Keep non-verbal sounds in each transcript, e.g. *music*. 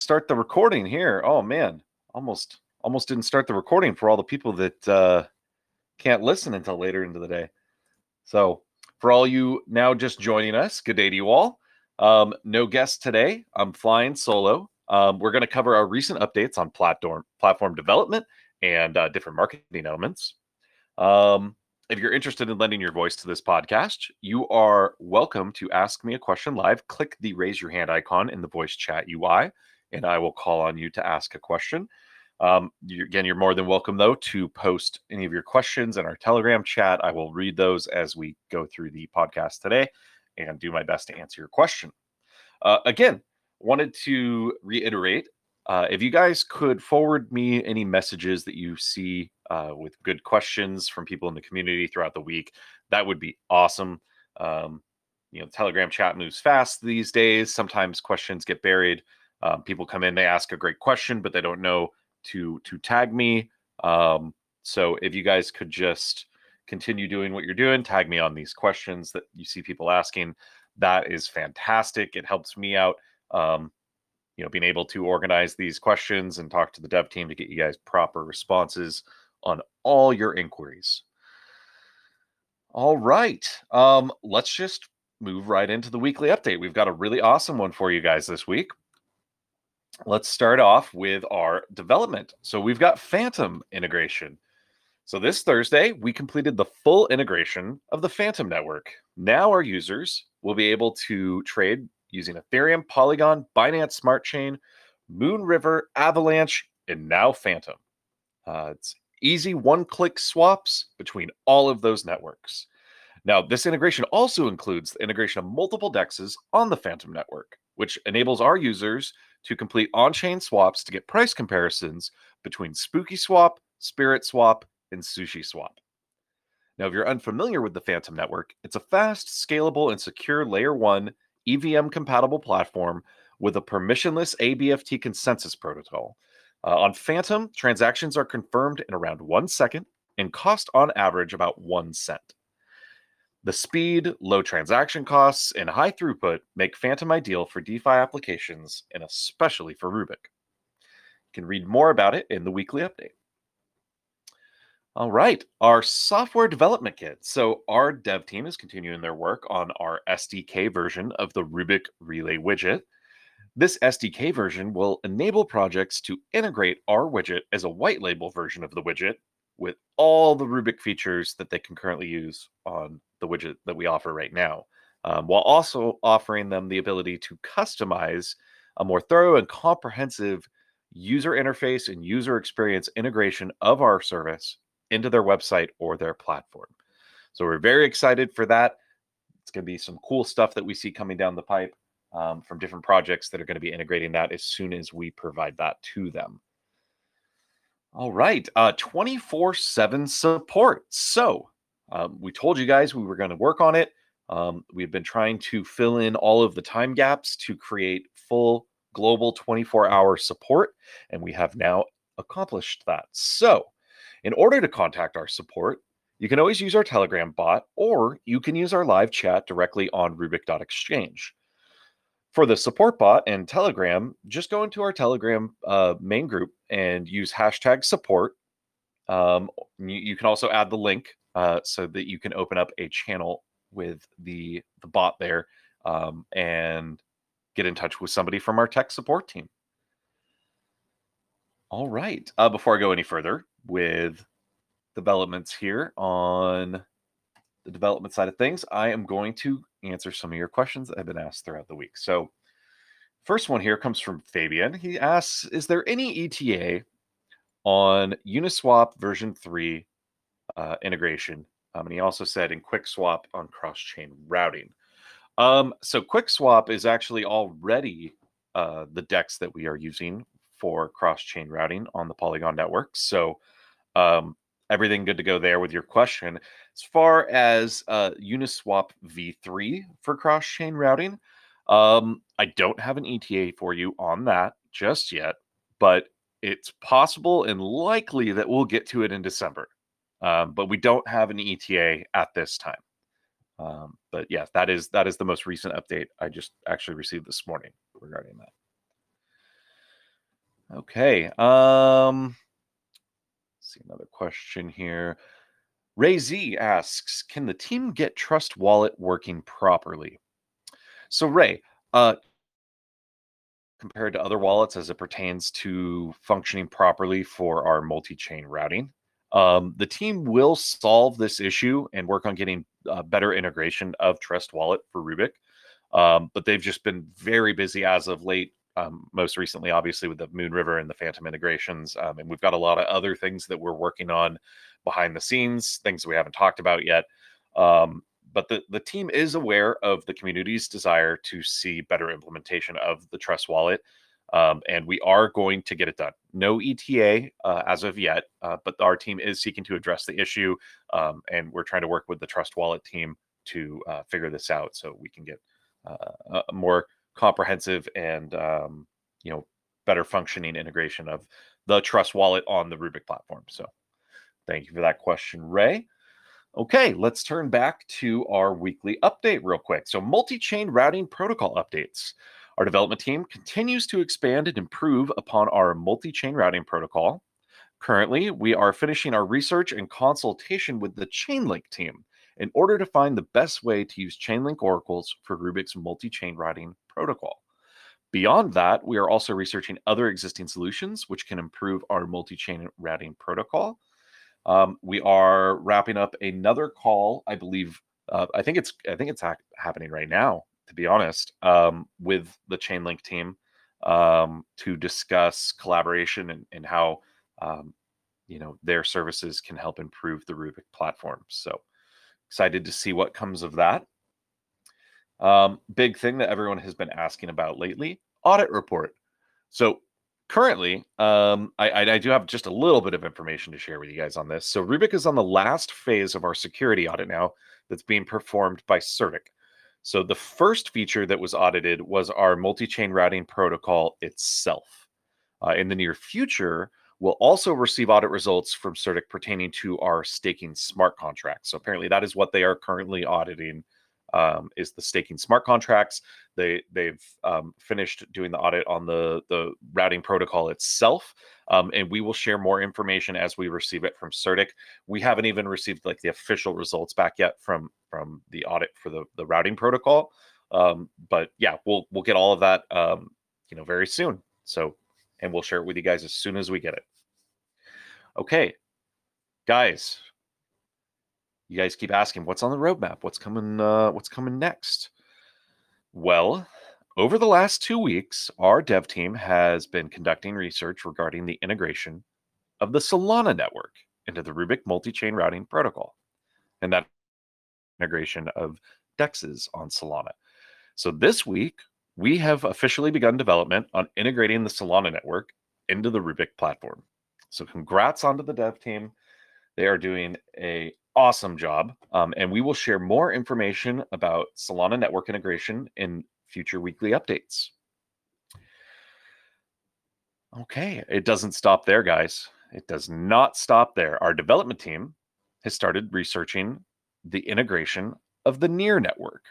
start the recording here. Oh man, almost almost didn't start the recording for all the people that uh, can't listen until later into the day. So for all you now just joining us, good day to you all. Um, no guest today. I'm flying solo. Um, we're going to cover our recent updates on platform platform development and uh, different marketing elements. Um, if you're interested in lending your voice to this podcast, you are welcome to ask me a question live. Click the raise your hand icon in the voice chat UI, and I will call on you to ask a question. Um, you, again, you're more than welcome, though, to post any of your questions in our Telegram chat. I will read those as we go through the podcast today and do my best to answer your question. Uh, again, wanted to reiterate uh, if you guys could forward me any messages that you see uh, with good questions from people in the community throughout the week, that would be awesome. Um, you know, Telegram chat moves fast these days. Sometimes questions get buried. Um, people come in, they ask a great question, but they don't know to to tag me. Um, so if you guys could just continue doing what you're doing, tag me on these questions that you see people asking. That is fantastic. It helps me out. Um, you know, being able to organize these questions and talk to the dev team to get you guys proper responses on all your inquiries. All right. Um, let's just move right into the weekly update. We've got a really awesome one for you guys this week. Let's start off with our development. So we've got Fantom integration. So this Thursday, we completed the full integration of the Fantom network. Now our users will be able to trade using Ethereum, Polygon, Binance Smart Chain, Moon River, Avalanche, and now Fantom. Uh, it's easy one click swaps between all of those networks. Now, this integration also includes the integration of multiple dexes on the Fantom network, which enables our users to complete on chain swaps to get price comparisons between Spooky Swap, Spirit Swap, and Sushi Swap. Now, if you're unfamiliar with the Fantom network, it's a fast, scalable, and secure layer one EVM compatible platform with a permissionless ABFT consensus protocol. Uh, on Fantom, transactions are confirmed in around one second and cost on average about one cent. The speed, low transaction costs, and high throughput make Fantom ideal for DeFi applications and especially for Rubic. You can read more about it in the weekly update. All right, our software development kit. So, our dev team is continuing their work on our SDK version of the Rubic Relay widget. This SDK version will enable projects to integrate our widget as a white label version of the widget with all the Rubic features that they can currently use on the widget that we offer right now, um, while also offering them the ability to customize a more thorough and comprehensive user interface and user experience integration of our service into their website or their platform. So we're very excited for that. It's going to be some cool stuff that we see coming down the pipe um, from different projects that are going to be integrating that as soon as we provide that to them. All right, uh, 24 7 support. So um, we told you guys we were going to work on it. Um, we've been trying to fill in all of the time gaps to create full global 24 hour support, and we have now accomplished that. So in order to contact our support, you can always use our Telegram bot, or you can use our live chat directly on Rubic.exchange. For the support bot and Telegram, just go into our Telegram uh, main group and use hashtag support. Um, you, you, can also add the link uh, so that you can open up a channel with the the bot there um, and get in touch with somebody from our tech support team. All right. Uh, before I go any further with developments here on the development side of things, I am going to answer some of your questions that have been asked throughout the week. So, first one here comes from Fabian. He asks Is there any ETA on Uniswap version 3 uh, integration? Um, and he also said in QuickSwap on cross chain routing. Um, so, QuickSwap is actually already uh, the DEX that we are using for cross chain routing on the Polygon network. So, um, everything good to go there with your question. As far as uh, Uniswap v3 for cross chain routing, um, I don't have an ETA for you on that just yet, but it's possible and likely that we'll get to it in December. Um, but we don't have an ETA at this time. Um, but yeah, that is that is the most recent update I just actually received this morning regarding that. Okay. Um, see another question here. Ray Z asks, "Can the team get Trust Wallet working properly?" So Ray, uh, compared to other wallets as it pertains to functioning properly for our multi-chain routing, um, the team will solve this issue and work on getting uh, better integration of Trust Wallet for Rubic. Um, but they've just been very busy as of late. Um, most recently, obviously, with the Moon River and the Fantom integrations, um, and we've got a lot of other things that we're working on behind the scenes, things we haven't talked about yet. Um, but the, the team is aware of the community's desire to see better implementation of the Trust Wallet. Um, and we are going to get it done. No ETA uh, as of yet, uh, but our team is seeking to address the issue, um, and we're trying to work with the Trust Wallet team to uh, figure this out so we can get uh, a more comprehensive and um, you know better functioning integration of the Trust Wallet on the Rubic platform. So, thank you for that question, Ray. Okay, let's turn back to our weekly update real quick. So, multi chain routing protocol updates. Our development team continues to expand and improve upon our multi chain routing protocol. Currently, we are finishing our research and consultation with the Chainlink team in order to find the best way to use Chainlink oracles for Rubic's multi chain routing protocol. Beyond that, we are also researching other existing solutions which can improve our multi chain routing protocol um, we are wrapping up another call, I believe. Uh, I think it's I think it's ha- happening right now, to be honest, um, with the Chainlink team um, to discuss collaboration and, and how um, you know their services can help improve the Rubic platform. So excited to see what comes of that. Um, big thing that everyone has been asking about lately: audit report. So currently, um, I, I, do have just a little bit of information to share with you guys on this. So Rubic is on the last phase of our security audit now that's being performed by CertiK. So the first feature that was audited was our multi-chain routing protocol itself. Uh, in the near future, we'll also receive audit results from CertiK pertaining to our staking smart contracts. So apparently that is what they are currently auditing um, is the staking smart contracts. They they've um, finished doing the audit on the the routing protocol itself, um, and we will share more information as we receive it from CertiK. We haven't even received like the official results back yet from from the audit for the the routing protocol. Um, but yeah, we'll we'll get all of that um, you know very soon. So and we'll share it with you guys as soon as we get it. Okay, guys, you guys keep asking what's on the roadmap? What's coming uh, what's coming next? Well over the last two weeks our dev team has been conducting research regarding the integration of the solana network into the rubic multi-chain routing protocol and that integration of dexes on solana. So this week we have officially begun development on integrating the solana network into the rubic platform. So congrats onto the dev team. They are doing a awesome job. Um, and we will share more information about Solana network integration in future weekly updates. Okay, it doesn't stop there, guys. It does not stop there. Our development team has started researching the integration of the Near network.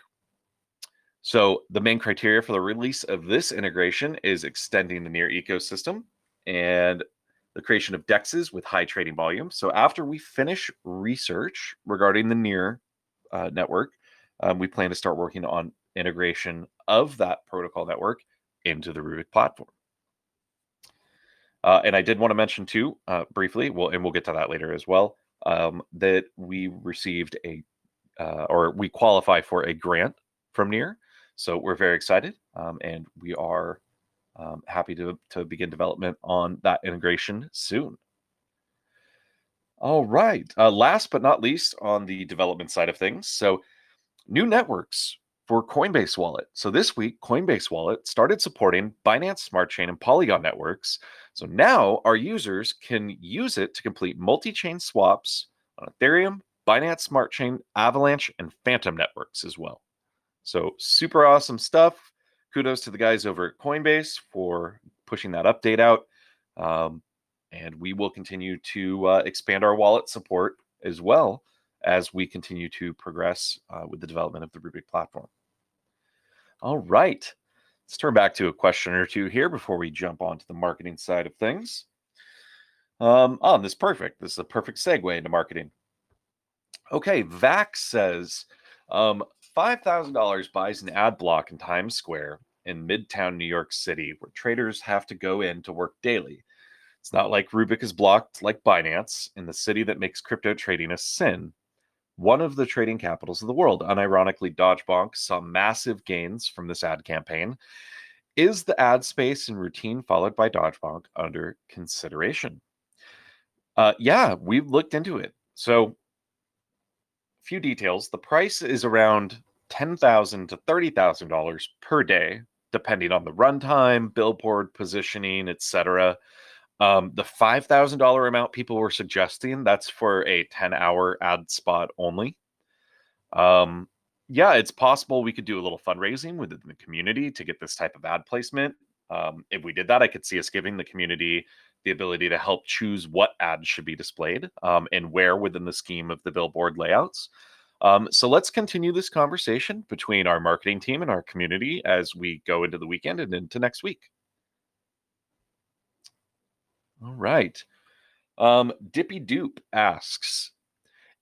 So, the main criteria for the release of this integration is extending the Near ecosystem and the creation of dexes with high trading volume. So after we finish research regarding the near uh, network, um, we plan to start working on integration of that protocol network into the Rubic platform. Uh, and I did want to mention too, uh, briefly, well, and we'll get to that later as well, um, that we received a, uh, or we qualify for a grant from Near. So we're very excited, um, and we are um, happy to, to begin development on that integration soon. All right. Uh, last but not least, on the development side of things, so new networks for Coinbase Wallet. So this week, Coinbase Wallet started supporting Binance Smart Chain and Polygon networks. So now our users can use it to complete multi chain swaps on Ethereum, Binance Smart Chain, Avalanche, and Fantom networks as well. So super awesome stuff kudos to the guys over at Coinbase for pushing that update out. Um, and we will continue to uh, expand our wallet support as well as we continue to progress uh, with the development of the Rubic platform. All right. let's turn back to a question or two here before we jump onto the marketing side of things. Um, oh, this is perfect. This is a perfect segue into marketing. Okay, Vax says um, $5,000 buys an ad block in Times Square in Midtown New York City, where traders have to go in to work daily. It's not like Rubic is blocked like Binance in the city that makes crypto trading a sin. One of the trading capitals of the world, unironically, Dogebank saw massive gains from this ad campaign. Is the ad space and routine followed by Dogebank under consideration? Uh, yeah, we've looked into it. So, few details. The price is around ten thousand to thirty thousand dollars per day, depending on the runtime, billboard positioning, etc. Um, the five thousand dollar amount people were suggesting that's for a ten hour ad spot only. Um, yeah, it's possible we could do a little fundraising within the community to get this type of ad placement. Um, if we did that, I could see us giving the community the ability to help choose what ads should be displayed um, and where within the scheme of the billboard layouts. Um, so let's continue this conversation between our marketing team and our community as we go into the weekend and into next week. All right. Um, Dippy Doop asks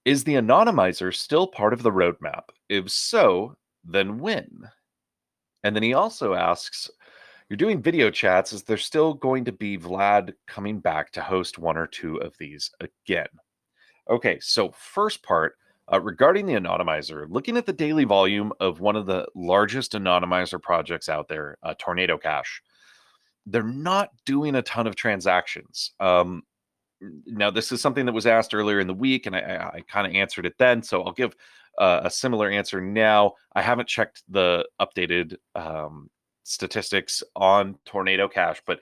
Is the anonymizer still part of the roadmap? If so, then when? And then he also asks you're doing video chats. Is there still going to be Vlad coming back to host one or two of these again? Okay, so first part uh, regarding the anonymizer, looking at the daily volume of one of the largest anonymizer projects out there, uh, Tornado Cash, they're not doing a ton of transactions. Um, now, this is something that was asked earlier in the week, and I, I, I kind of answered it then. So I'll give uh, a similar answer now. I haven't checked the updated um, statistics on Tornado Cash, but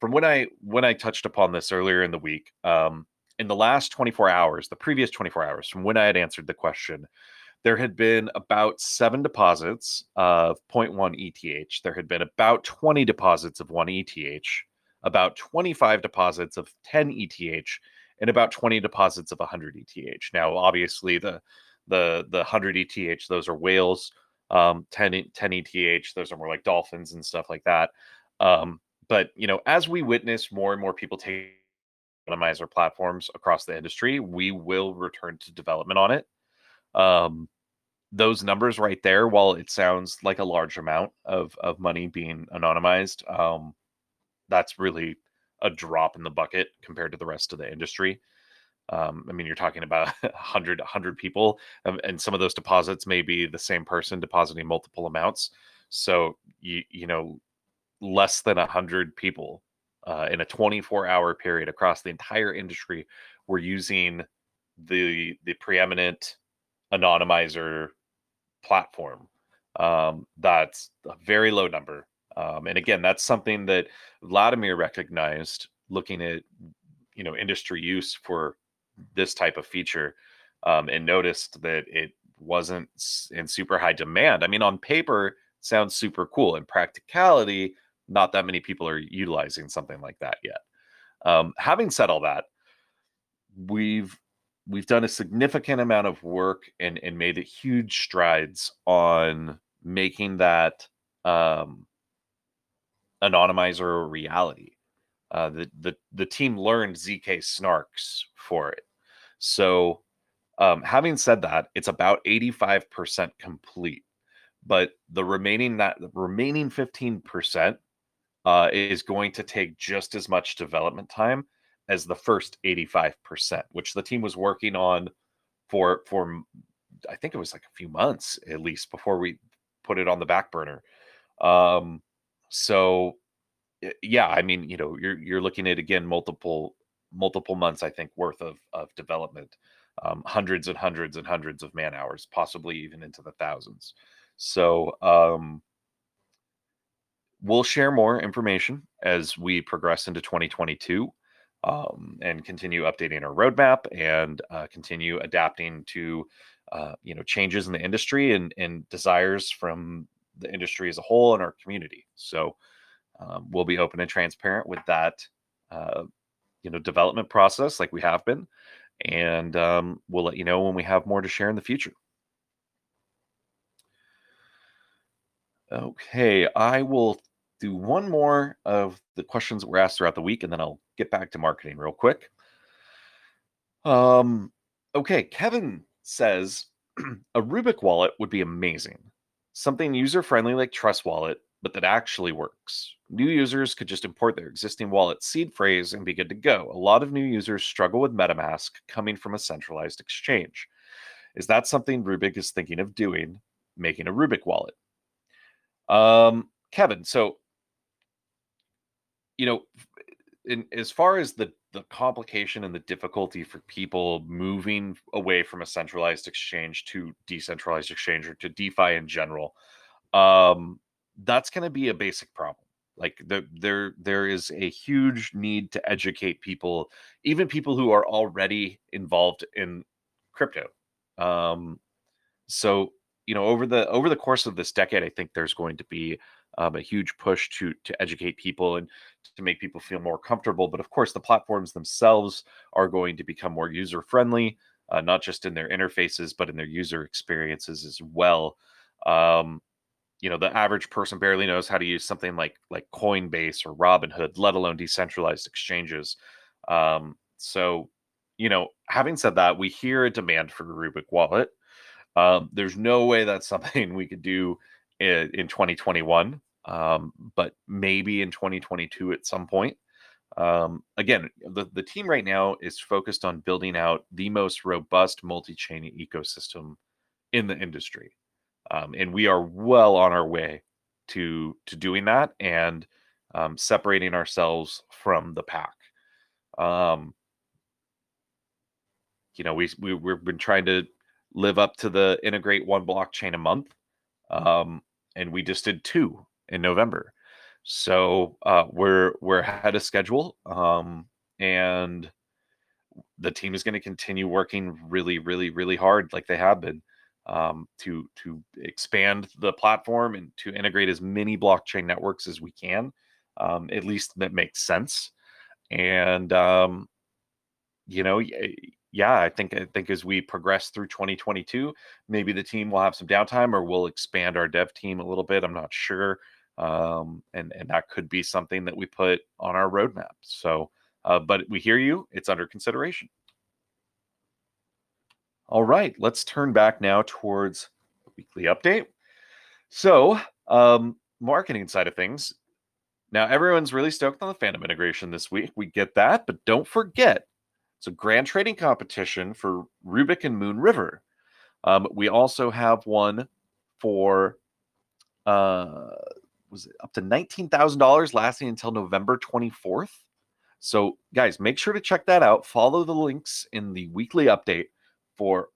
from when I when I touched upon this earlier in the week, um, in the last 24 hours, the previous 24 hours from when I had answered the question, there had been about seven deposits of 0.1 ETH. There had been about 20 deposits of 1 ETH, about 25 deposits of 10 ETH, and about 20 deposits of 100 ETH. Now, obviously, the the the 100 ETH, those are whales um, 10, 10 ETH. Those are more like dolphins and stuff like that. Um, but you know, as we witness more and more people take anonymizer platforms across the industry, we will return to development on it. Um, those numbers right there, while it sounds like a large amount of of money being anonymized, um, that's really a drop in the bucket compared to the rest of the industry. Um, I mean, you're talking about *laughs* 100, 100 people, um, and some of those deposits may be the same person depositing multiple amounts. So you you know, less than 100 people uh, in a 24 hour period across the entire industry were using the the preeminent anonymizer platform. Um, that's a very low number. Um, and again, that's something that Vladimir recognized looking at you know industry use for this type of feature um, and noticed that it wasn't in super high demand. I mean, on paper, sounds super cool. In practicality, not that many people are utilizing something like that yet. Um, having said all that, we've we've done a significant amount of work and and made huge strides on making that um, anonymizer a reality. Uh, the the the team learned zk snarks for it so, um, having said that, it's about 85% complete. But the remaining that the remaining 15% uh, is going to take just as much development time as the first 85%, which the team was working on for for I think it was like a few months at least before we put it on the back burner. Um, so yeah, I mean, you know, you're you're looking at again multiple multiple months, I think, worth of of development, um, hundreds and hundreds and hundreds of man hours, possibly even into the thousands. So um, we'll share more information as we progress into 2022 um, and continue updating our roadmap and uh, continue adapting to uh, you know changes in the industry and, and desires from the industry as a whole and our community. So um, we'll be open and transparent with that uh, you know development process like we have been and um, we'll let you know when we have more to share in the future Okay, I will do one more of the questions that were asked throughout the week, and then I'll get back to marketing real quick. Um, okay, Kevin says *clears throat* a Rubic wallet would be amazing. Something user friendly like Trust Wallet, but that actually works. New users could just import their existing wallet seed phrase and be good to go. A lot of new users struggle with MetaMask coming from a centralized exchange. Is that something Rubic is thinking of doing, making a Rubic wallet? Um, Kevin, so you know, in as far as the the complication and the difficulty for people moving away from a centralized exchange to decentralized exchange or to DeFi in general, um, that's going to be a basic problem. Like the, there, there is a huge need to educate people, even people who are already involved in crypto. Um, so you know, over the over the course of this decade, I think there's going to be um, a huge push to to educate people and to make people feel more comfortable. But of course, the platforms themselves are going to become more user friendly, uh, not just in their interfaces, but in their user experiences as well. Um, you know, the average person barely knows how to use something like like Coinbase or Robinhood, let alone decentralized exchanges. Um, so, you know, having said that, we hear a demand for a Rubic wallet. Um, there's no way that's *laughs* something we could do in, in 2021, um, but maybe in 2022 at some point. Um, again, the, the team right now is focused on building out the most robust multi chain ecosystem in the industry. Um, and we are well on our way to to doing that and um, separating ourselves from the pack. Um, you know, we, we we've been trying to live up to the integrate one blockchain a month. Um, and we just did two in November. So uh, we're we're ahead of schedule, um, and the team is going to continue working really, really, really hard, like they have been, um, to to expand the platform and to integrate as many blockchain networks as we can. Um, at least that makes sense, and um, you know, yeah, I think I think as we progress through 2022, maybe the team will have some downtime or we'll expand our dev team a little bit. I'm not sure. Um, and and that could be something that we put on our roadmap. So, uh, but we hear you. It's under consideration. All right, let's turn back now towards weekly update. So, um, marketing side of things. Now, everyone's really stoked on the Fantom integration this week. We get that, but don't forget it's a grand trading competition for Rubic and Moon River. Um, we also have one for uh, was it up to nineteen thousand dollars, lasting until November twenty fourth. So, guys, make sure to check that out. Follow the links in the weekly update for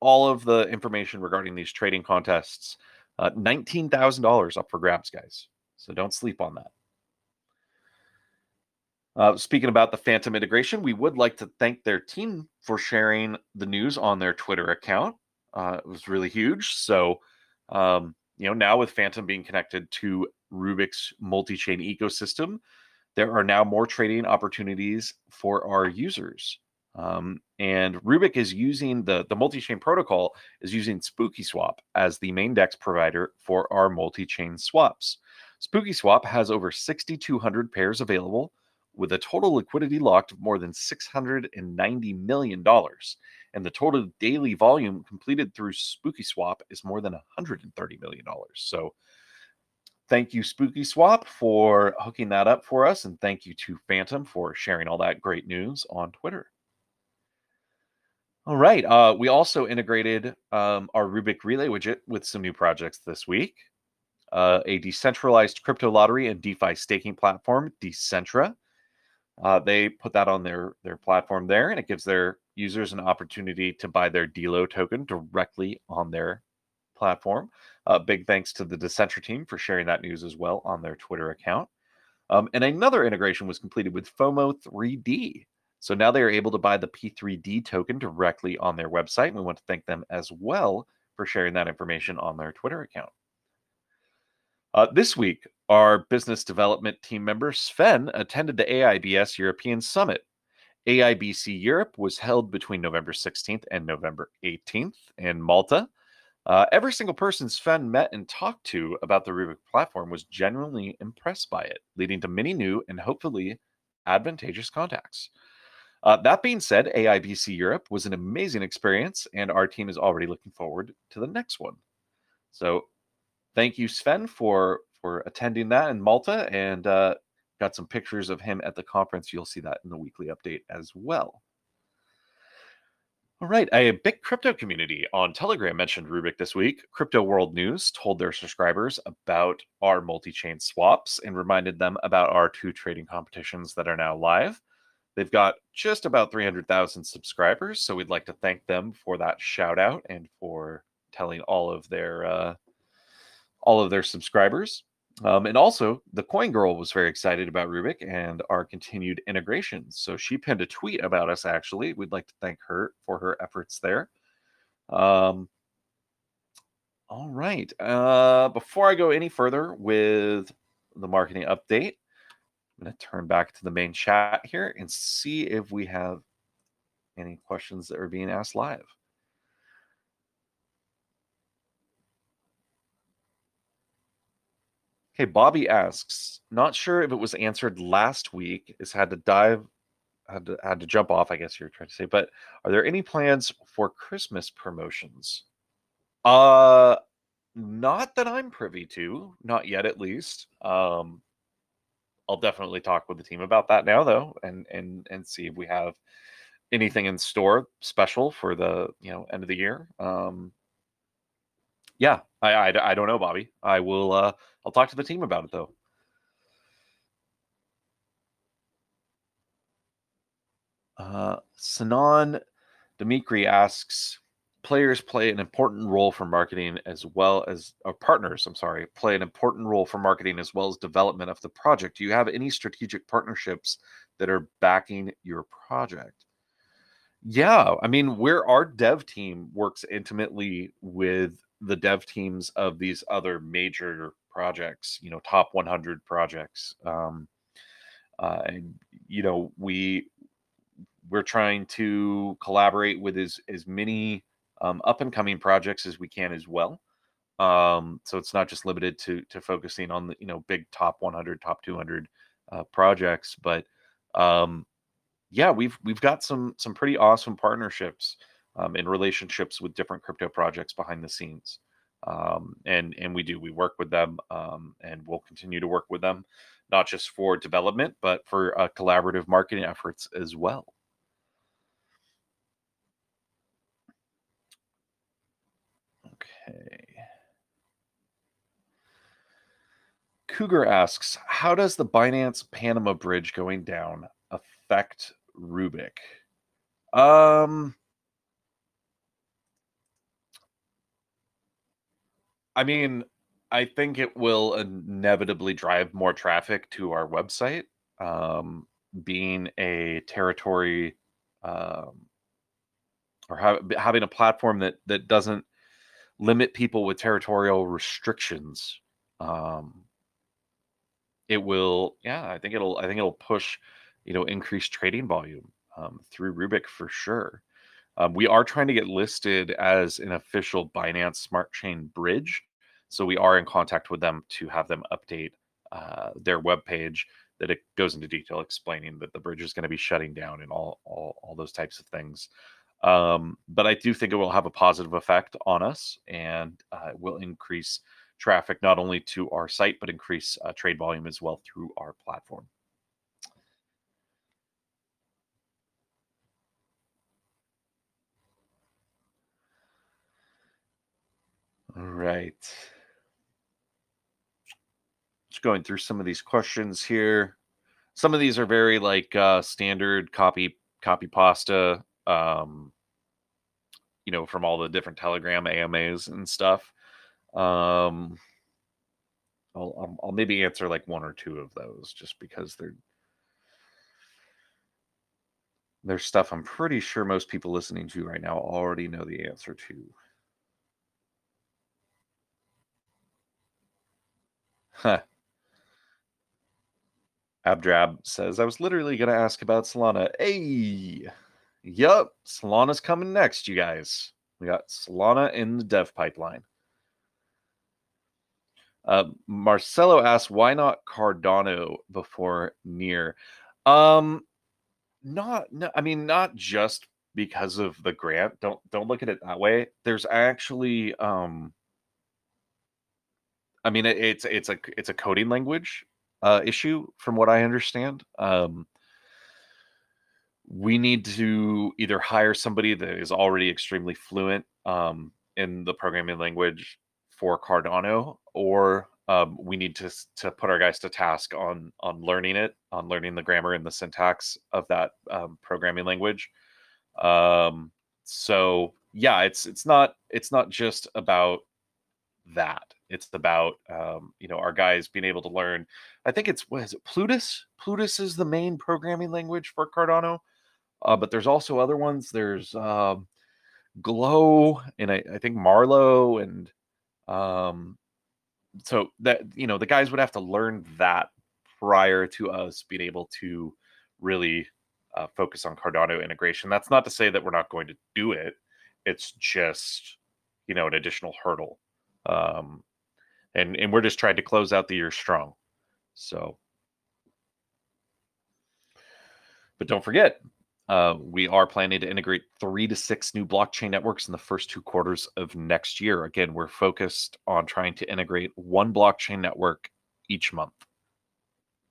all of the information regarding these trading contests. Uh, nineteen thousand dollars up for grabs, guys. So don't sleep on that. Uh, speaking about the Fantom integration, we would like to thank their team for sharing the news on their Twitter account. Uh, it was really huge. So, um, you know, now with Fantom being connected to Rubic's multi chain ecosystem, there are now more trading opportunities for our users. Um, and Rubic is using the, the multi chain protocol, is using Spooky Swap as the main DEX provider for our multi chain swaps. Spooky Swap has over 6,200 pairs available with a total liquidity locked of more than $690 million. And the total daily volume completed through Spooky Swap is more than $130 million. So thank you, Spooky Swap, for hooking that up for us. And thank you to Fantom for sharing all that great news on Twitter. All right. Uh, we also integrated um, our Rubic Relay widget with some new projects this week. Uh, a decentralized crypto lottery and DeFi staking platform, Decentra, uh, they put that on their their platform there, and it gives their users an opportunity to buy their DELO token directly on their platform. Uh, big thanks to the Decentra team for sharing that news as well on their Twitter account. Um, and another integration was completed with FOMO 3D. So now they are able to buy the P3D token directly on their website. And we want to thank them as well for sharing that information on their Twitter account. Uh, this week, our business development team member Sven attended the AIBC European Summit. AIBC Europe was held between November 16th and November 18th in Malta. Uh, every single person Sven met and talked to about the Rubic platform was genuinely impressed by it, leading to many new and hopefully advantageous contacts. Uh, that being said, AIBC Europe was an amazing experience, and our team is already looking forward to the next one. So, thank you, Sven, for for attending that in Malta, and uh, got some pictures of him at the conference. You'll see that in the weekly update as well. All right, a big crypto community on Telegram mentioned Rubic this week. Crypto World News told their subscribers about our multi chain swaps and reminded them about our two trading competitions that are now live. They've got just about 300,000 subscribers, so we'd like to thank them for that shout out and for telling all of their uh, all of their subscribers. Um, and also, the Coin Girl was very excited about Rubic and our continued integration. So she pinned a tweet about us. Actually, we'd like to thank her for her efforts there. Um, all right. Uh, before I go any further with the marketing update, I'm going to turn back to the main chat here and see if we have any questions that are being asked live. Okay, Bobby asks, not sure if it was answered last week. Is had to dive, had to had to jump off. I guess you're trying to say, but are there any plans for Christmas promotions? Uh, not that I'm privy to, not yet at least. Um, I'll definitely talk with the team about that now, though, and and and see if we have anything in store special for the you know end of the year. Um, yeah, I, I I don't know, Bobby. I will. Uh, I'll talk to the team about it though. Uh, Sanan Dimitri asks, players play an important role for marketing as well as or partners i'm sorry play an important role for marketing as well as development of the project do you have any strategic partnerships that are backing your project yeah i mean where our dev team works intimately with the dev teams of these other major projects you know top 100 projects um uh, and you know we we're trying to collaborate with as as many um, up and coming projects as we can as well. Um, so it's not just limited to to focusing on the you know big top 100, top 200 uh, projects, but um, yeah, we've we've got some some pretty awesome partnerships um, and relationships with different crypto projects behind the scenes. Um, and and we do we work with them um, and we'll continue to work with them not just for development but for uh, collaborative marketing efforts as well Okay. Cougar asks, how does the Binance Panama Bridge going down affect Rubic? Um, I mean, I think it will inevitably drive more traffic to our website. Um, being a territory um, or ha- having a platform that that doesn't limit people with territorial restrictions um it will yeah i think it'll i think it'll push you know increased trading volume um, through rubic for sure um, we are trying to get listed as an official binance smart chain bridge so we are in contact with them to have them update uh, their web page that it goes into detail explaining that the bridge is going to be shutting down and all, all all those types of things um, but I do think it will have a positive effect on us and uh, will increase traffic not only to our site, but increase uh, trade volume as well through our platform. All right. Just going through some of these questions here. Some of these are very like uh, standard copy copy pasta um, you know, from all the different Telegram AMAs and stuff. Um, I'll, I'll, I'll maybe answer like one or two of those just because they're there's stuff I'm pretty sure most people listening to right now already know the answer to. Huh. Abdrab says, I was literally going to ask about Solana. Hey, Yup, Solana's coming next, you guys. We got Solana in the dev pipeline. Uh, Marcelo asks, why not Cardano before Near? Um, not, no, I mean, not just because of the grant. Don't don't look at it that way. There's actually, um, I mean, it, it's it's a it's a coding language uh, issue, from what I understand. Um, we need to either hire somebody that is already extremely fluent um, in the programming language for Cardano, or um, we need to to put our guys to task on on learning it, on learning the grammar and the syntax of that um, programming language. Um, so yeah, it's it's not it's not just about that. It's about um, you know our guys being able to learn. I think it's what is it Plutus? Plutus is the main programming language for Cardano, uh, but there's also other ones. There's um, Glow and I, I think Marlowe and um, so that you know the guys would have to learn that prior to us being able to really uh, focus on Cardano integration. That's not to say that we're not going to do it. It's just you know an additional hurdle, um, and and we're just trying to close out the year strong. So, but don't forget, uh, we are planning to integrate three to six new blockchain networks in the first two quarters of next year. Again, we're focused on trying to integrate one blockchain network each month.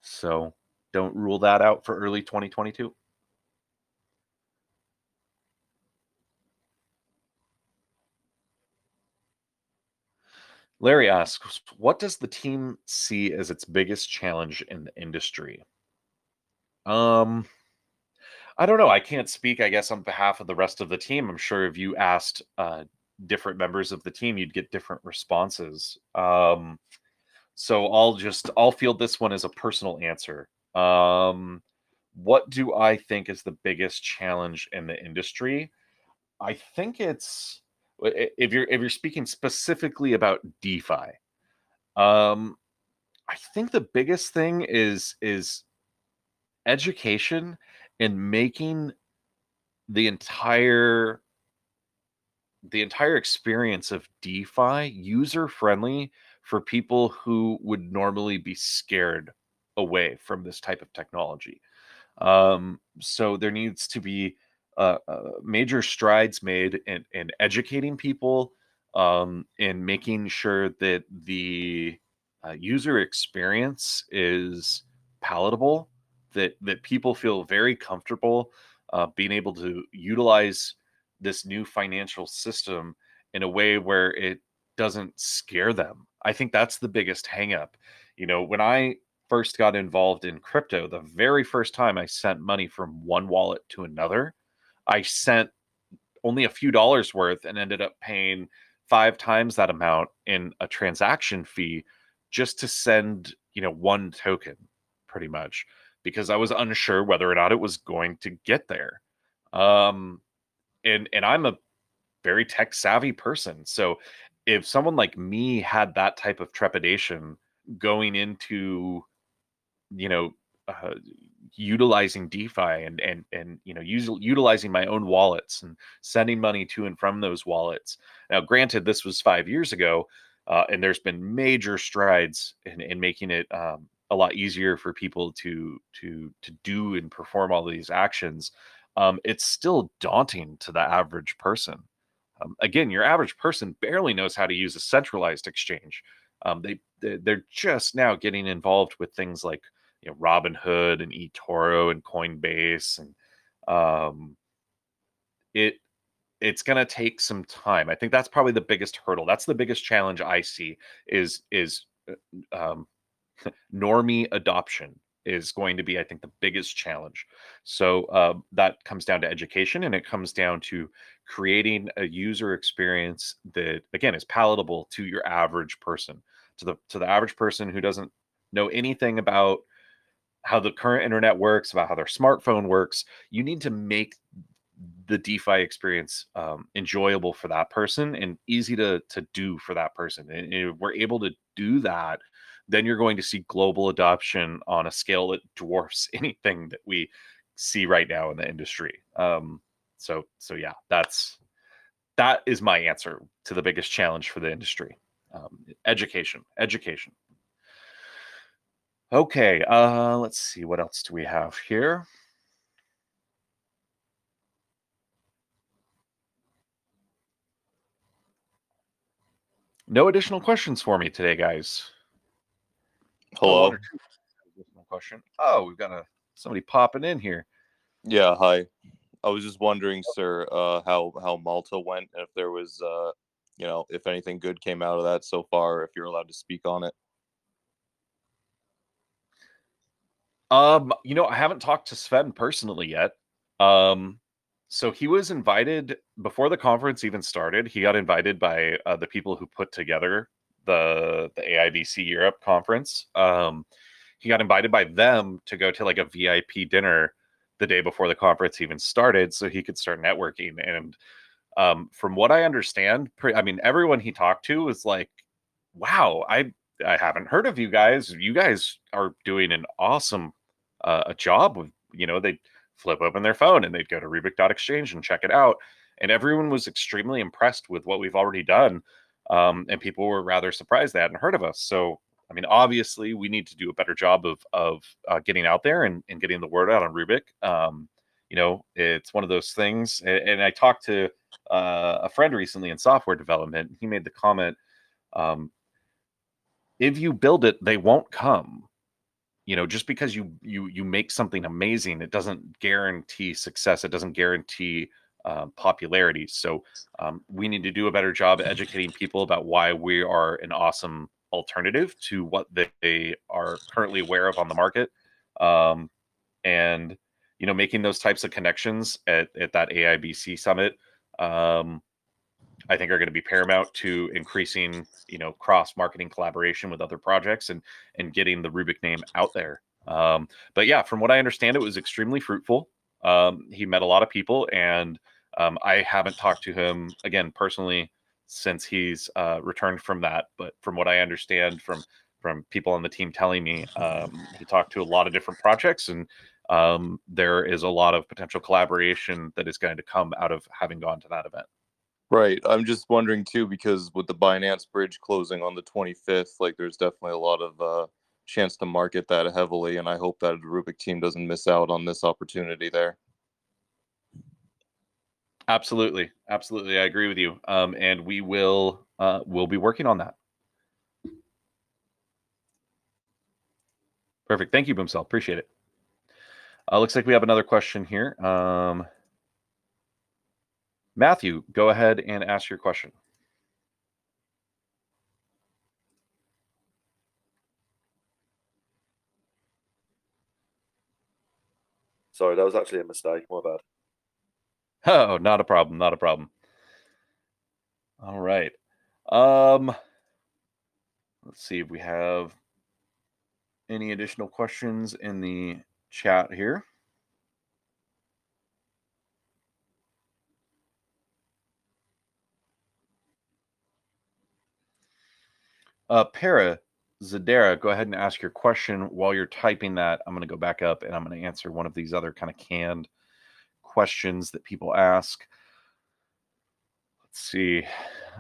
So don't rule that out for early 2022. Larry asks, what does the team see as its biggest challenge in the industry? Um, I don't know. I can't speak, I guess, on behalf of the rest of the team. I'm sure if you asked uh, different members of the team, you'd get different responses. Um, so I'll just I'll field this one as a personal answer. Um, what do I think is the biggest challenge in the industry? I think it's if you're if you're speaking specifically about DeFi. Um, I think the biggest thing is is education and making the entire the entire experience of DeFi user friendly for people who would normally be scared away from this type of technology. Um, so there needs to be uh, uh, major strides made in, in educating people, um, in making sure that the uh, user experience is palatable that that people feel very comfortable uh, being able to utilize this new financial system in a way where it doesn't scare them. I think that's the biggest hangup. You know, when I first got involved in crypto, the very first time I sent money from one wallet to another, I sent only a few dollars worth and ended up paying five times that amount in a transaction fee just to send, you know, one token pretty much because I was unsure whether or not it was going to get there. Um, and and I'm a very tech savvy person, so if someone like me had that type of trepidation going into, you know, uh, utilizing DeFi and and and you know, use, utilizing my own wallets and sending money to and from those wallets. Now, granted, this was five years ago, uh, and there's been major strides in, in making it um, a lot easier for people to to to do and perform all these actions. Um, it's still daunting to the average person. Um, again your average person barely knows how to use a centralized exchange. Um, they they're just now getting involved with things like you know robinhood and etoro and coinbase and um, it it's going to take some time i think that's probably the biggest hurdle that's the biggest challenge i see is is uh, um, *laughs* normie adoption is going to be, I think, the biggest challenge. So uh, that comes down to education and it comes down to creating a user experience that, again, is palatable to your average person, to the to the average person who doesn't know anything about how the current internet works, about how their smartphone works. You need to make the DeFi experience um, enjoyable for that person and easy to to do for that person. And if we're able to do that then you're going to see global adoption on a scale that dwarfs *laughs* anything that we see right now in the industry. Um, so so yeah, that's that is my answer to the biggest challenge for the industry. Um, education, education. Okay, uh, let's see what else do we have here. No additional questions for me today, guys. Hello. Oh, additional question. Oh, we've got a somebody popping in here. Yeah, hi. I was just wondering, sir, uh, how how Malta went, and if there was, uh, you know, if anything good came out of that so far, if you're allowed to speak on it. Um, you know, I haven't talked to Sven personally yet. Um, so he was invited before the conference even started. He got invited by uh, the people who put together the the AIBC Europe conference. Um, he got invited by them to go to like a VIP dinner the day before the conference even started, so he could start networking. And um, from what I understand, pre- I mean, everyone he talked to was like, "Wow, I I haven't heard of you guys. You guys are doing an awesome uh, a job with you know they'd flip open their phone and they'd go to Rubic.exchange and check it out. And everyone was extremely impressed with what we've already done. Um, and people were rather surprised they hadn't heard of us. So, I mean, obviously, we need to do a better job of of uh, getting out there and, and getting the word out on Rubic. Um, you know, it's one of those things. And, and I talked to uh, a friend recently in software development. He made the comment, um, "If you build it, they won't come." You know just because you you you make something amazing it doesn't guarantee success it doesn't guarantee uh, popularity. So um, we need to do a better job educating people about why we are an awesome alternative to what they are currently aware of on the market um, and you know making those types of connections at, at that aibc summit um, I think are going to be paramount to increasing, you know, cross marketing collaboration with other projects and and getting the Rubic name out there. Um, but yeah, from what I understand, it was extremely fruitful. Um, he met a lot of people, and um, I haven't talked to him again personally since he's uh, returned from that. But from what I understand from from people on the team telling me, um, he talked to a lot of different projects, and um, there is a lot of potential collaboration that is going to come out of having gone to that event. Right. I'm just wondering too, because with the Binance bridge closing on the 25th, like there's definitely a lot of uh, chance to market that heavily, and I hope that the Rubic team doesn't miss out on this opportunity there. Absolutely, absolutely, I agree with you. Um, and we will uh, we'll be working on that. Perfect. Thank you, Boomcell. Appreciate it. Uh, looks like we have another question here. Um, Matthew, go ahead and ask your question. Sorry, that was actually a mistake. My bad. Oh, not a problem. Not a problem. All right. Um, let's see if we have any additional questions in the chat here. Uh, Para Zadera, go ahead and ask your question while you're typing that. I'm going to go back up and I'm going to answer one of these other kind of canned questions that people ask. Let's see.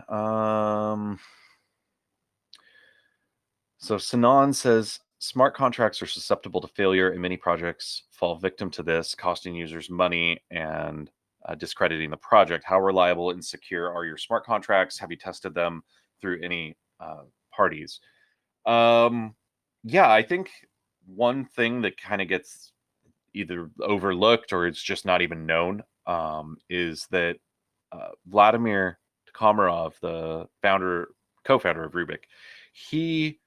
Um, so Sanan says smart contracts are susceptible to failure, and many projects fall victim to this, costing users money and uh, discrediting the project. How reliable and secure are your smart contracts? Have you tested them through any uh, parties. Um, yeah, I think one thing that kind of gets either overlooked or it's just not even known um, is that uh, Vladimir Komarov, the founder, co-founder of Rubic, he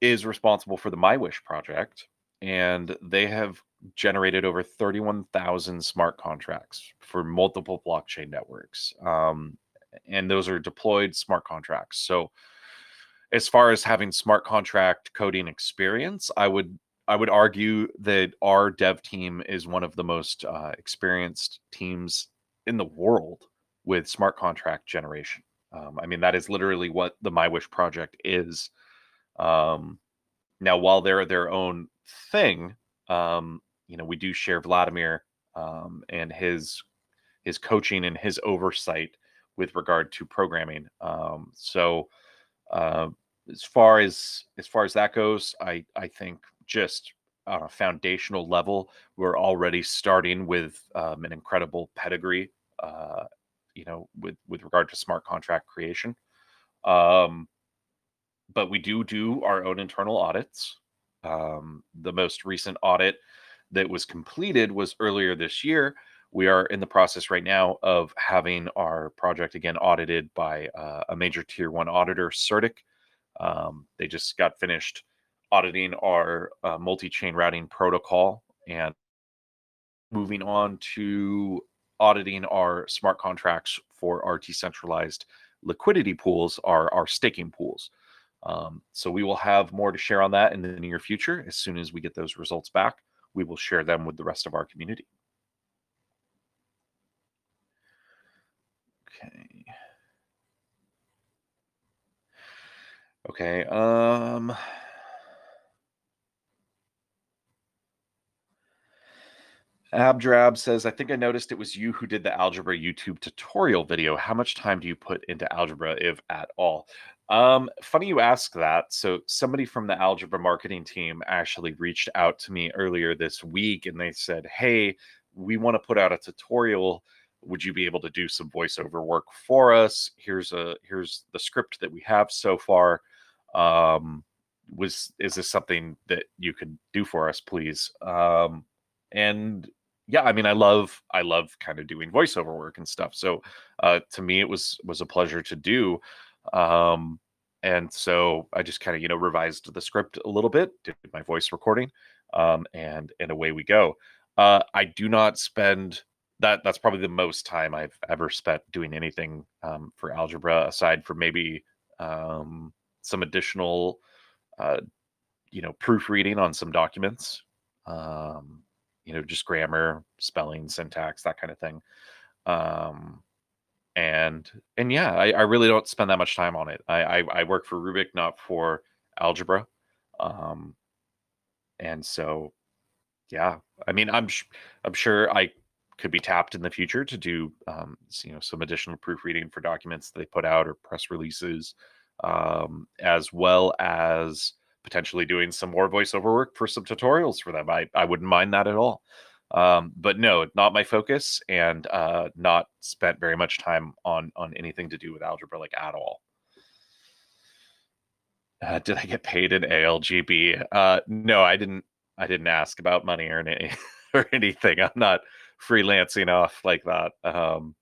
is responsible for the My Wish project, and they have generated over 31,000 smart contracts for multiple blockchain networks. Um, and those are deployed smart contracts. So as far as having smart contract coding experience, I would I would argue that our dev team is one of the most uh, experienced teams in the world with smart contract generation. Um, I mean, that is literally what the MyWish project is. Um, now, while they're their own thing, um, you know, we do share Vladimir um, and his his coaching and his oversight with regard to programming. Um, so uh, as far as as far as that goes, I I think just on a foundational level, we're already starting with um, an incredible pedigree. Uh, you know, with with regard to smart contract creation. Um, but we do do our own internal audits. Um, the most recent audit that was completed was earlier this year. We are in the process right now of having our project again audited by uh, a major tier one auditor, CertiK. Um, they just got finished auditing our uh, multi-chain routing protocol and moving on to auditing our smart contracts for our decentralized liquidity pools, our, our staking pools. Um, so we will have more to share on that in the near future. As soon as we get those results back, we will share them with the rest of our community. Okay. Okay. Um. Abdrab says, I think I noticed it was you who did the algebra YouTube tutorial video. How much time do you put into algebra, if at all? Um, funny you ask that. So, somebody from the algebra marketing team actually reached out to me earlier this week and they said, Hey, we want to put out a tutorial. Would you be able to do some voiceover work for us? Here's a here's the script that we have so far. Um, was is this something that you could do for us, please? Um, and yeah, I mean, I love I love kind of doing voiceover work and stuff. So uh, to me, it was was a pleasure to do. Um, and so I just kind of you know revised the script a little bit, did my voice recording, um, and and away we go. Uh, I do not spend that. That's probably the most time I've ever spent doing anything um, for algebra, aside from maybe um, some additional, uh, you know, proofreading on some documents. Um, you know, just grammar, spelling, syntax, that kind of thing. Um, and and yeah, I, I really don't spend that much time on it. I, I, I work for Rubic, not for algebra. Um, and so, yeah, I mean, I'm sh- I'm sure I could be tapped in the future to do um, you know some additional proofreading for documents they put out or press releases, um, as well as potentially doing some more voiceover work for some tutorials for them. I, I wouldn't mind that at all. Um, but no, not my focus and uh, not spent very much time on on anything to do with algebra like at all. Uh, did I get paid in ALGB? Uh, no, I didn't. I didn't ask about money or any *laughs* or anything. I'm not freelancing off like that. Um,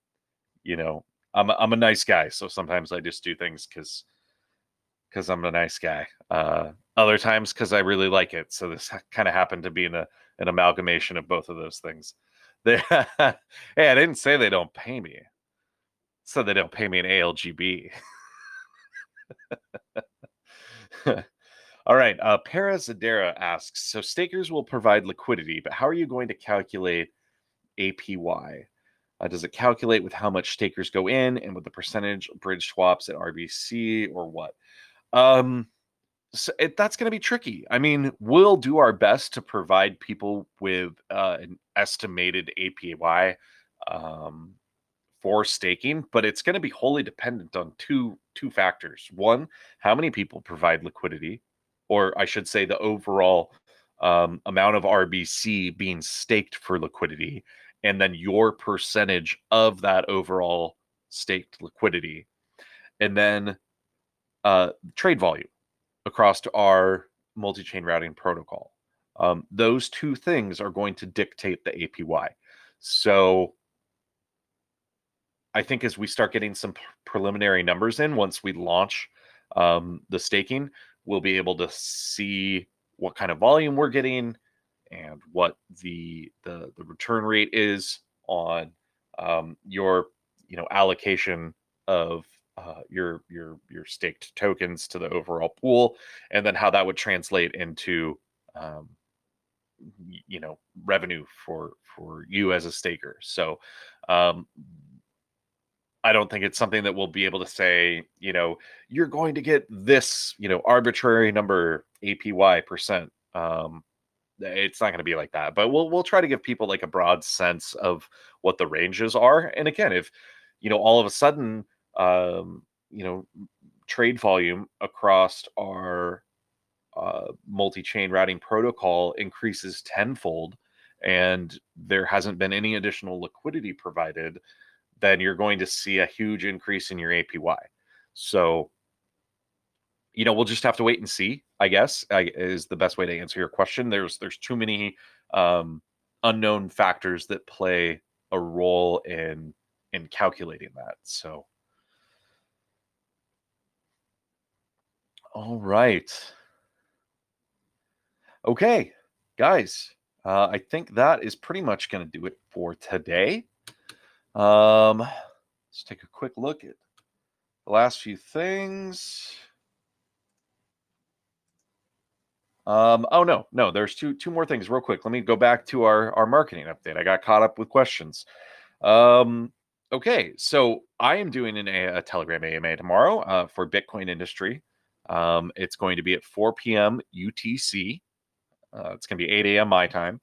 you know, I'm I'm a nice guy, so sometimes I just do things because because I'm a nice guy. Uh, other times because I really like it. So this kind of happened to be in a, an amalgamation of both of those things. *laughs* They, hey, I didn't say they don't pay me. So they don't pay me an ALGB. *laughs* All right. Uh, Para Zadera asks So stakers will provide liquidity, but how are you going to calculate APY? Uh, does it calculate with how much stakers go in and with the percentage bridge swaps at RBC or what? Um, so it, that's going to be tricky. I mean, we'll do our best to provide people with uh, an estimated APY um, for staking, but it's going to be wholly dependent on two two factors. One, how many people provide liquidity, or I should say, the overall um, amount of RBC being staked for liquidity, and then your percentage of that overall staked liquidity, and then uh, trade volume across our multi-chain routing protocol. Um, those two things are going to dictate the APY. So I think as we start getting some preliminary numbers in, once we launch um, the staking, we'll be able to see what kind of volume we're getting and what the the, the return rate is on um, your you know allocation of uh, your your your staked tokens to the overall pool, and then how that would translate into um, you know revenue for for you as a staker. So um, I don't think it's something that we'll be able to say, you know, you're going to get this, you know, arbitrary number APY percent. Um, it's not going to be like that. But we'll we'll try to give people like a broad sense of what the ranges are. And again, if you know all of a sudden, um, you know, trade volume across our uh, multi-chain routing protocol increases tenfold, and there hasn't been any additional liquidity provided, then you're going to see a huge increase in your APY. So, you know, we'll just have to wait and see. I guess is the best way to answer your question. There's there's too many um, unknown factors that play a role in in calculating that. So, all right, okay, guys. Uh, I think that is pretty much going to do it for today. Um, let's take a quick look at the last few things. Um, oh no, no, there's two two more things real quick. Let me go back to our our marketing update. I got caught up with questions. Um, okay, so I am doing an, a, a Telegram AMA tomorrow uh, for Bitcoin industry. Um, it's going to be at 4 p.m. UTC. Uh, it's going to be 8 a.m. my time.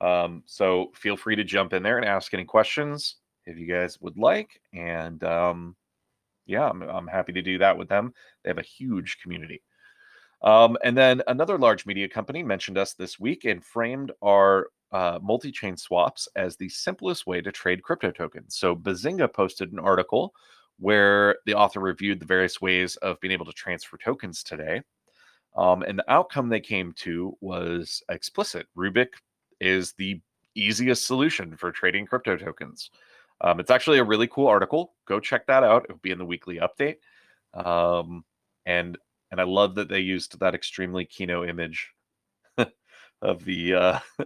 Um, so feel free to jump in there and ask any questions if you guys would like. And um, yeah, I'm, I'm happy to do that with them. They have a huge community. Um, and then another large media company mentioned us this week and framed our uh, multi chain swaps as the simplest way to trade crypto tokens. So Benzinga posted an article where the author reviewed the various ways of being able to transfer tokens today. Um, and the outcome they came to was explicit. Rubic is the easiest solution for trading crypto tokens. Um, it's actually a really cool article. Go check that out. It'll be in the weekly update. Um, and and I love that they used that extremely Kino image *laughs* of the uh, *laughs*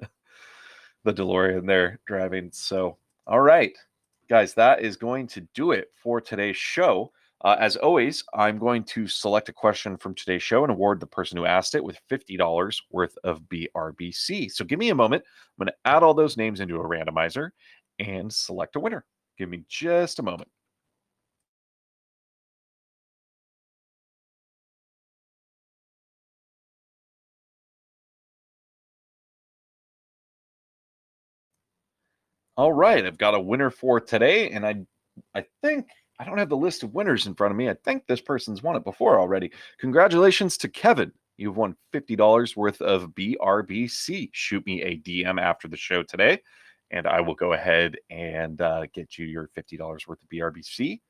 the DeLorean there driving. So, all right, guys, that is going to do it for today's show. Uh, as always, I'm going to select a question from today's show and award the person who asked it with $50 worth of BRBC. So give me a moment. I'm going to add all those names into a randomizer and select a winner. Give me just a moment. All right, I've got a winner for today, and I, I think I don't have the list of winners in front of me. I think this person's won it before already. Congratulations to Kevin. You've won $50 worth of BRBC. Shoot me a DM after the show today, and I will go ahead and uh, get you your $50 worth of BRBC.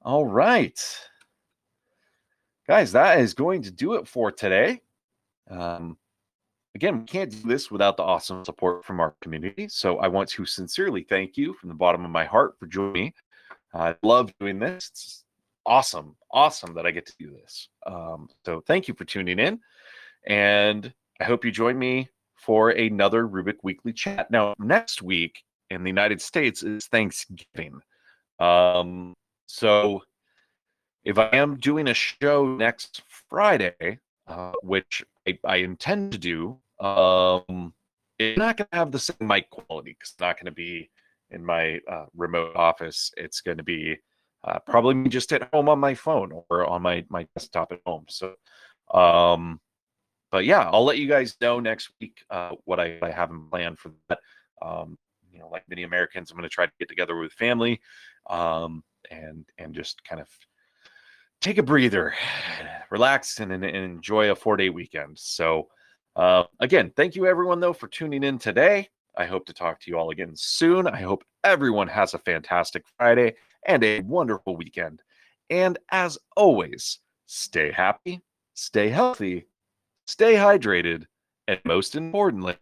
All right. Guys, that is going to do it for today. Um, again, we can't do this without the awesome support from our community. So I want to sincerely thank you from the bottom of my heart for joining me I love doing this. It's awesome, awesome that I get to do this. Um, so thank you for tuning in, and I hope you join me for another Rubic Weekly Chat. Now, next week in the United States is Thanksgiving. Um, so if I am doing a show next Friday, uh, which I, I, intend to do, um, it's not going to have the same mic quality because it's not going to be in my uh, remote office, it's going to be uh, probably just at home on my phone or on my my desktop at home. So, um, but yeah, I'll let you guys know next week uh, what I, I have in plan for that. Um, you know, like many Americans, I'm going to try to get together with family, um, and and just kind of take a breather, *sighs* relax, and, and enjoy a four day weekend. So, uh, again, thank you everyone though for tuning in today. I hope to talk to you all again soon. I hope everyone has a fantastic Friday and a wonderful weekend. And as always, stay happy, stay healthy, stay hydrated, and most importantly,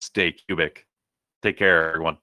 stay cubic. Take care, everyone.